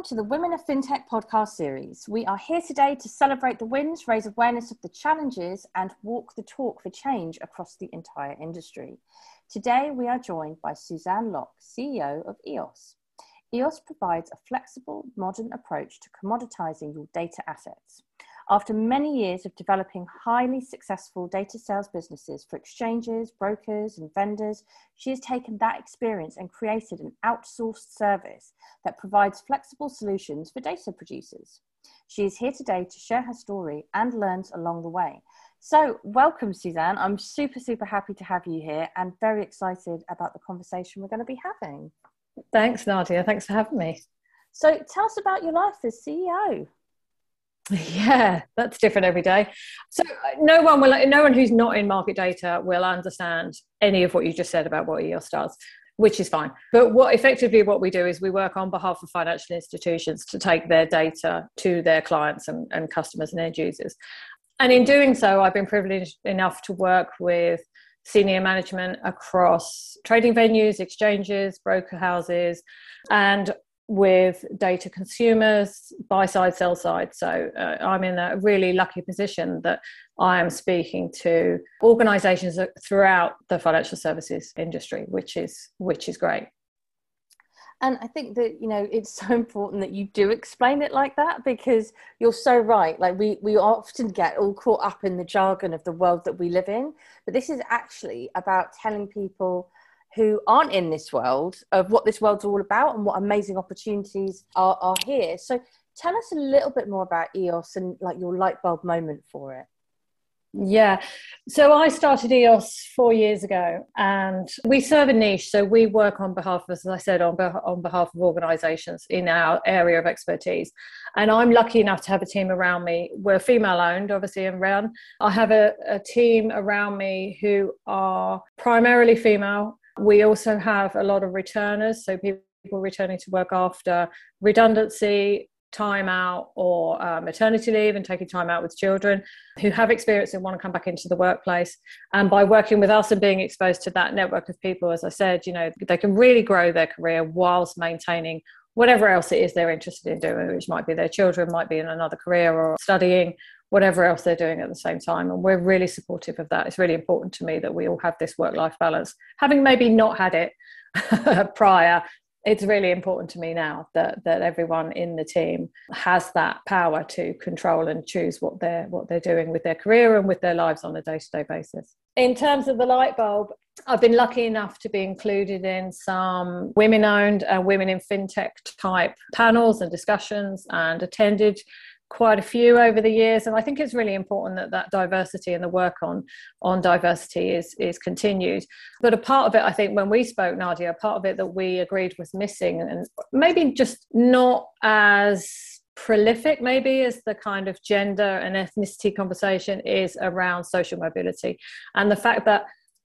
Welcome to the Women of FinTech podcast series. We are here today to celebrate the wins, raise awareness of the challenges, and walk the talk for change across the entire industry. Today, we are joined by Suzanne Lock, CEO of EOSE. EOSE provides a flexible, modern approach to commoditizing your data assets. After many years of developing highly successful data sales businesses for exchanges, brokers, and vendors, she has taken that experience and created an outsourced service that provides flexible solutions for data producers. She is here today to share her story and learns along the way. So, welcome, Suzanne. I'm super, super happy to have you here and very excited about the conversation we're going to be having. Thanks, Nadia. Thanks for having me. So, tell us about your life as CEO. Yeah, that's different every day. So uh, no one will, no one who's not in market data will understand any of what you just said about what EOSE does, which is fine. But what effectively what we do is we work on behalf of financial institutions to take their data to their clients and, and customers and end users. And in doing so, I've been privileged enough to work with senior management across trading venues, exchanges, broker houses, and with data consumers, buy side, sell side. So uh, I'm in a really lucky position that I am speaking to organisations throughout the financial services industry, which is which is great. And I think that you know it's so important that you do explain it like that because you're so right. Like we we often get all caught up in the jargon of the world that we live in, but this is actually about telling people who aren't in this world of what this world's all about and what amazing opportunities are, are here. So tell us a little bit more about EOSE and like your light bulb moment for it. Yeah. So I started EOSE four years ago and we serve a niche. So we work on behalf of, as I said, on, on behalf of organizations in our area of expertise. And I'm lucky enough to have a team around me. We're female owned, obviously, and run. I have a, a team around me who are primarily female we also have a lot of returners, so people returning to work after redundancy, time out, or uh, maternity leave and taking time out with children who have experience and want to come back into the workplace. And by working with us and being exposed to that network of people, as I said, you know, they can really grow their career whilst maintaining whatever else it is they're interested in doing, which might be their children, might be in another career or studying whatever else they're doing at the same time. And we're really supportive of that. It's really important to me that we all have this work life balance. Having maybe not had it prior, it's really important to me now that, that everyone in the team has that power to control and choose what they're what they're doing with their career and with their lives on a day-to-day basis. In terms of the light bulb, I've been lucky enough to be included in some women owned and women in fintech type panels and discussions and attended quite a few over the years and i think it's really important that that diversity and the work on on diversity is is continued but a part of it i think when we spoke nadia part of it that we agreed was missing and maybe just not as prolific maybe as the kind of gender and ethnicity conversation is around social mobility and the fact that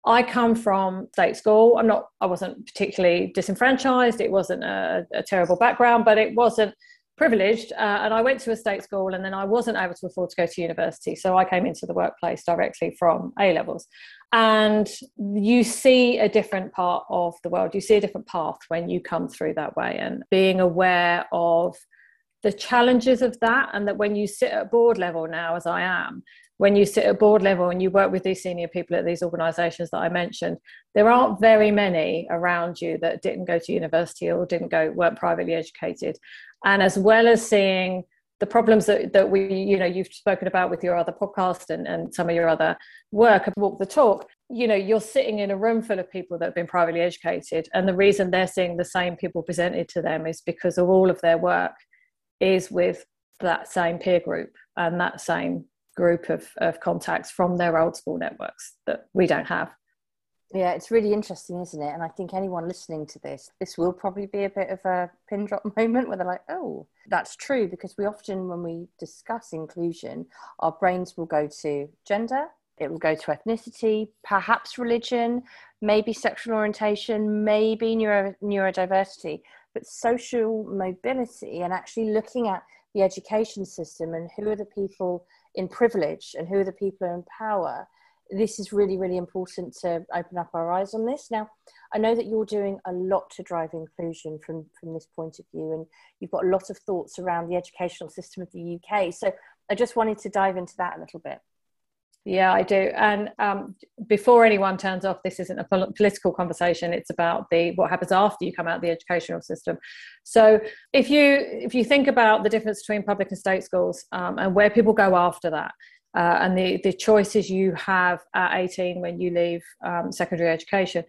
I come from state school. I'm not. I wasn't particularly disenfranchised. It wasn't a, a terrible background, but it wasn't privileged uh, and I went to a state school and then I wasn't able to afford to go to university. So I came into the workplace directly from A levels. And you see a different part of the world, you see a different path when you come through that way and being aware of the challenges of that and that when you sit at board level now as i am when you sit at board level and you work with these senior people at these organizations that i mentioned there aren't very many around you that didn't go to university or didn't go weren't privately educated. And as well as seeing the problems that, that we you know you've spoken about with your other podcast and, and some of your other work of walk the talk you know you're sitting in a room full of people that have been privately educated. And the reason they're seeing the same people presented to them is because of all of their work is with that same peer group and that same group of, of contacts from their old school networks that we don't have. Yeah, it's really interesting, isn't it? And I think anyone listening to this, this will probably be a bit of a pin drop moment where they're like, oh, that's true. Because we often, when we discuss inclusion, our brains will go to gender, it will go to ethnicity, perhaps religion, maybe sexual orientation, maybe neuro, neurodiversity but social mobility and actually looking at the education system and who are the people in privilege and who are the people in power this is really, really important to open up our eyes on this. Now, I know that you're doing a lot to drive inclusion from, from this point of view, and you've got a lot of thoughts around the educational system of the UK. So I just wanted to dive into that a little bit. Yeah, I do. And um, before anyone turns off, this isn't a pol- political conversation. It's about the what happens after you come out of the educational system. So, if you if you think about the difference between public and state schools um, and where people go after that, uh, and the the choices you have at 18 when you leave um, secondary education,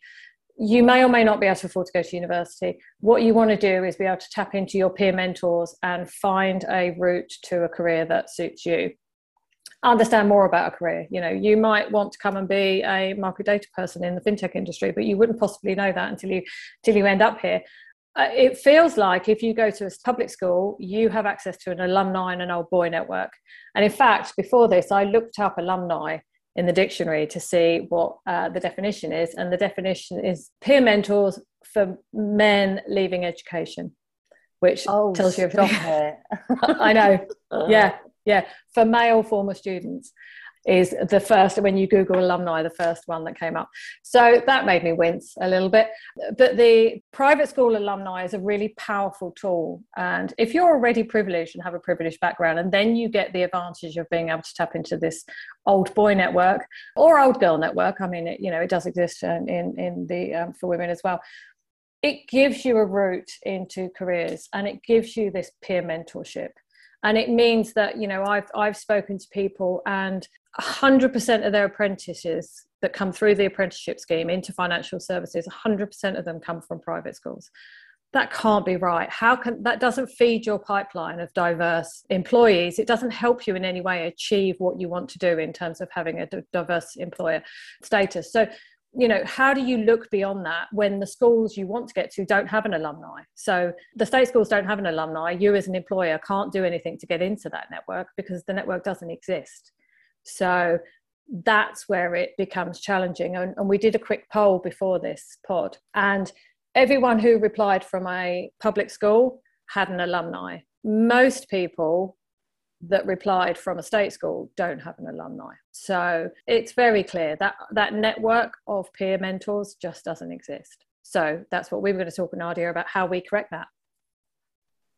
you may or may not be able to afford to go to university. What you want to do is be able to tap into your peer mentors and find a route to a career that suits you understand more about a career. You know, you might want to come and be a market data person in the fintech industry, but you wouldn't possibly know that until you until you end up here. Uh, it feels like if you go to a public school, you have access to an alumni and an old boy network. And in fact, before this, I looked up alumni in the dictionary to see what uh, the definition is, and the definition is peer mentors for men leaving education, which oh, tells you everything. I know. Yeah, yeah, for male former students is the first when you google alumni the first one that came up. So that made me wince a little bit. But the private school alumni is a really powerful tool. And if you're already privileged and have a privileged background and then you get the advantage of being able to tap into this old boy network or old girl network i mean it, you know it does exist in in the um, for women as well it gives you a route into careers and it gives you this peer mentorship and it means that you know i've i've spoken to people and 100% of their apprentices that come through the apprenticeship scheme into financial services 100% of them come from private schools. That can't be right. How can that doesn't feed your pipeline of diverse employees. It doesn't help you in any way achieve what you want to do in terms of having a diverse employer status. So you know how do you look beyond that when the schools you want to get to don't have an alumni? So the state schools don't have an alumni. You as an employer can't do anything to get into that network because the network doesn't exist. So that's where it becomes challenging. And, and we did a quick poll before this pod and everyone who replied from a public school had an alumni. Most people that replied from a state school don't have an alumni. So it's very clear that that network of peer mentors just doesn't exist. So that's what we were going to talk Nadia about how we correct that.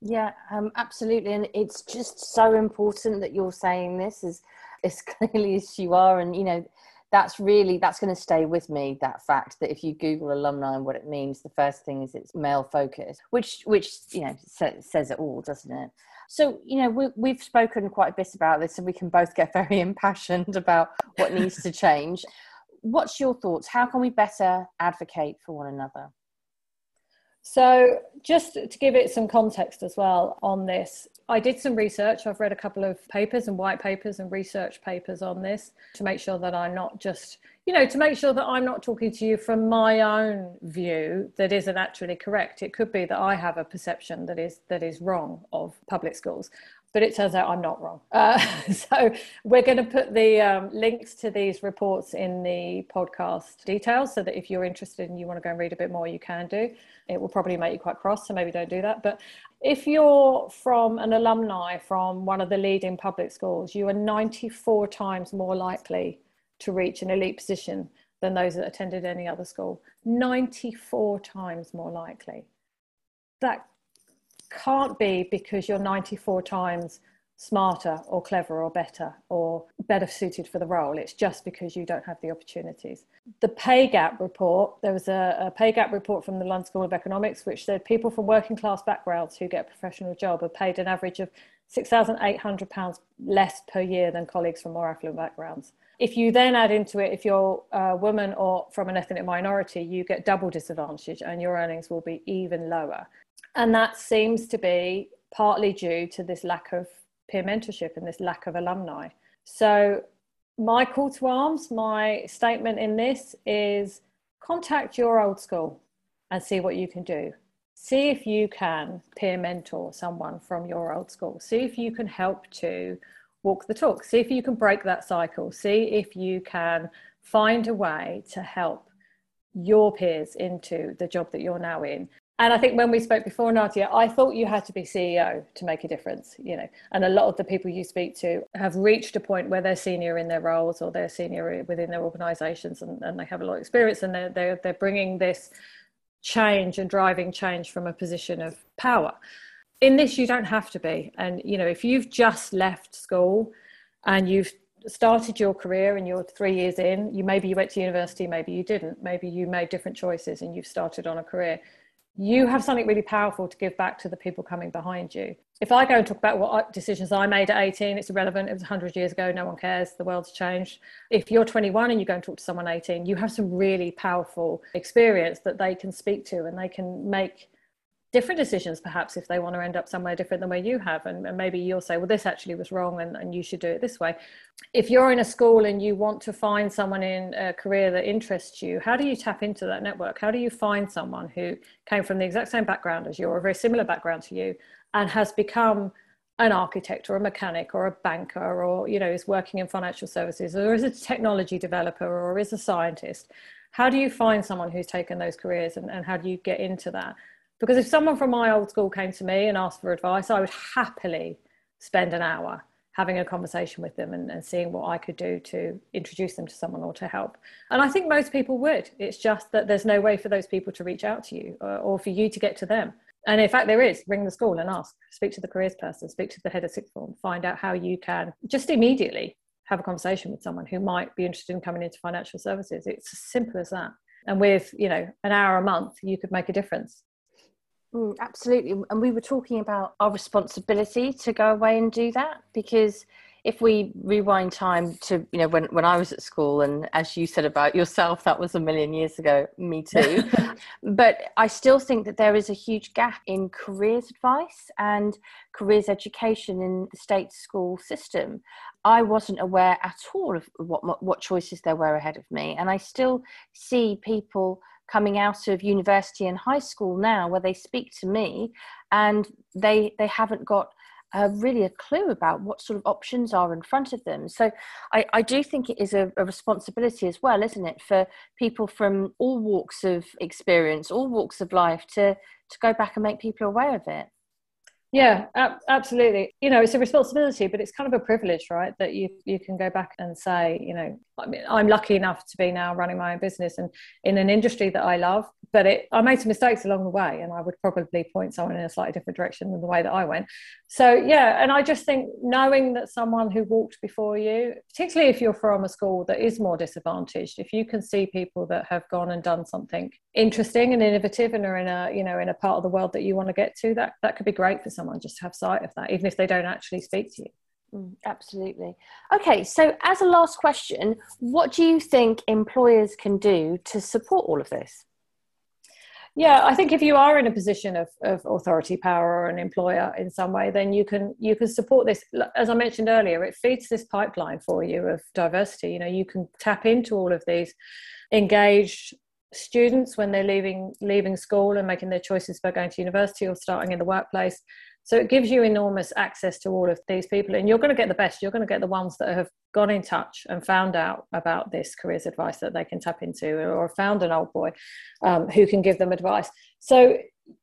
Yeah, um, absolutely, and it's just so important that you're saying this as as clearly as you are, and you know that's really that's going to stay with me. That fact that if you Google alumni and what it means, the first thing is it's male focused, which which you know says it all, doesn't it? So, you know, we, we've spoken quite a bit about this and we can both get very impassioned about what needs to change. What's your thoughts? How can we better advocate for one another? So, just to give it some context as well on this, I did some research. I've read a couple of papers and white papers and research papers on this to make sure that I'm not just, you know, to make sure that I'm not talking to you from my own view that isn't actually correct. It could be that I have a perception that is that is wrong of public schools but it turns out I'm not wrong. Uh, so we're going to put the um, links to these reports in the podcast details so that if you're interested and you want to go and read a bit more, you can do. It will probably make you quite cross, so maybe don't do that. But if you're from an alumni from one of the leading public schools, you are 94 times more likely to reach an elite position than those that attended any other school. 94 times more likely. That can't be because you're 94 times smarter or clever or better or better suited for the role. It's just because you don't have the opportunities. The pay gap report, there was a, a, pay gap report from the London School of Economics, which said people from working class backgrounds who get a professional job are paid an average of £6,800 less per year than colleagues from more affluent backgrounds. If you then add into it, if you're a woman or from an ethnic minority, you get double disadvantage and your earnings will be even lower. And that seems to be partly due to this lack of peer mentorship and this lack of alumni. So, my call to arms, my statement in this is contact your old school and see what you can do. See if you can peer mentor someone from your old school. See if you can help to walk the talk. See if you can break that cycle. See if you can find a way to help your peers into the job that you're now in and I think when we spoke before, Nadia, I thought you had to be CEO to make a difference, you know. And a lot of the people you speak to have reached a point where they're senior in their roles or they're senior within their organisations, and, and they have a lot of experience, and they're, they're they're bringing this change and driving change from a position of power. In this, you don't have to be, and you know, if you've just left school and you've started your career and you're three years in, you maybe you went to university, maybe you didn't, maybe you made different choices and you've started on a career you have something really powerful to give back to the people coming behind you. If I go and talk about what decisions I made at 18, it's irrelevant. It was 100 years ago. No one cares. The world's changed. If you're 21 and you go and talk to someone 18, you have some really powerful experience that they can speak to and they can make different decisions perhaps if they want to end up somewhere different than where you have and, and, maybe you'll say well this actually was wrong and, and you should do it this way. If you're in a school and you want to find someone in a career that interests you how do you tap into that network? How do you find someone who came from the exact same background as you or a very similar background to you and has become an architect or a mechanic or a banker or you know is working in financial services or is a technology developer or is a scientist? How do you find someone who's taken those careers and, and how do you get into that because if someone from my old school came to me and asked for advice, I would happily spend an hour having a conversation with them and, and, seeing what I could do to introduce them to someone or to help. And I think most people would. It's just that there's no way for those people to reach out to you or, or for you to get to them. And in fact, there is. Ring the school and ask. Speak to the careers person. Speak to the head of sixth form. Find out how you can just immediately have a conversation with someone who might be interested in coming into financial services. It's as simple as that. And with you know an hour a month, you could make a difference. Mm, absolutely. And we were talking about our responsibility to go away and do that because if we rewind time to you know when, when i was at school and as you said about yourself that was a million years ago me too but i still think that there is a huge gap in careers advice and careers education in the state school system i wasn't aware at all of what what choices there were ahead of me and i still see people coming out of university and high school now where they speak to me and they they haven't got uh, really a clue about what sort of options are in front of them. So I, I do think it is a, a, responsibility as well, isn't it, for people from all walks of experience, all walks of life to to go back and make people aware of it. Yeah, ab- absolutely. You know, it's a responsibility, but it's kind of a privilege, right? That you you can go back and say, you know, I mean, I'm lucky enough to be now running my own business and in an industry that I love. But it, I made some mistakes along the way, and I would probably point someone in a slightly different direction than the way that I went. So yeah, and I just think knowing that someone who walked before you, particularly if you're from a school that is more disadvantaged, if you can see people that have gone and done something interesting and innovative and are in a you know in a part of the world that you want to get to, that that could be great for someone just to have sight of that, even if they don't actually speak to you. Mm, absolutely. Okay, so as a last question, what do you think employers can do to support all of this? Yeah, I think if you are in a position of, of authority power or an employer in some way, then you can you can support this. As I mentioned earlier, it feeds this pipeline for you of diversity. You know, you can tap into all of these engaged students when they're leaving leaving school and making their choices about going to university or starting in the workplace so it gives you enormous access to all of these people, and you're going to get the best. You're going to get the ones that have gone in touch and found out about this careers advice that they can tap into, or found an old boy um, who can give them advice. So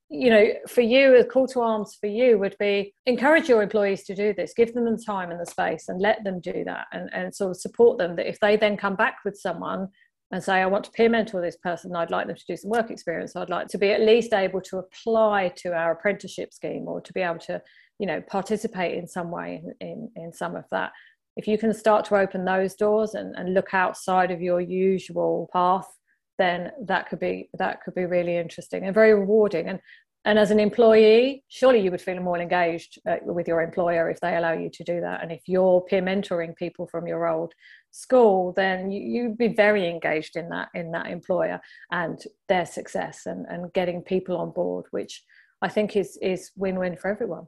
you know, for you, a call to arms for you would be encourage your employees to do this, give them the time and the space, and let them do that, and, and sort of support them. That if they then come back with someone and say, I want to peer mentor this person, I'd like them to do some work experience, I'd like to be at least able to apply to our apprenticeship scheme or to be able to, you know, participate in some way in, in, in some of that. If you can start to open those doors and, and look outside of your usual path, then that could be that could be really interesting and very rewarding. And and as an employee, surely you would feel more engaged uh, with your employer if they allow you to do that. And if you're peer mentoring people from your old school, then you, would be very engaged in that in that employer and their success and, and getting people on board, which I think is is win-win for everyone.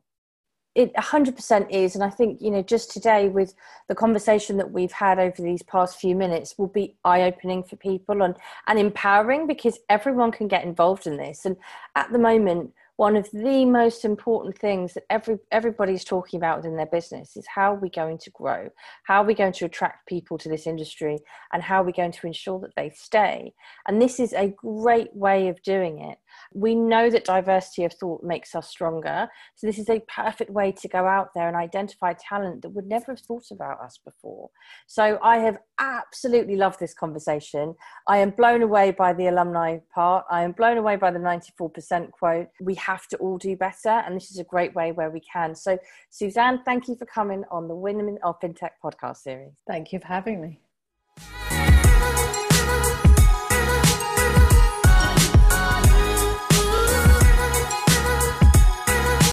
It 100% is. And I think, you know, just today with the conversation that we've had over these past few minutes will be eye opening for people and, and empowering because everyone can get involved in this. And at the moment, one of the most important things that every everybody's talking about within their business is how are we going to grow how are we going to attract people to this industry and how are we going to ensure that they stay and this is a great way of doing it we know that diversity of thought makes us stronger so this is a perfect way to go out there and identify talent that would never have thought about us before so i have absolutely loved this conversation i am blown away by the alumni part i am blown away by the 94% quote we have to all do better. And this is a great way where we can. So, Suzanne, thank you for coming on the Women of FinTech podcast series. Thank you for having me.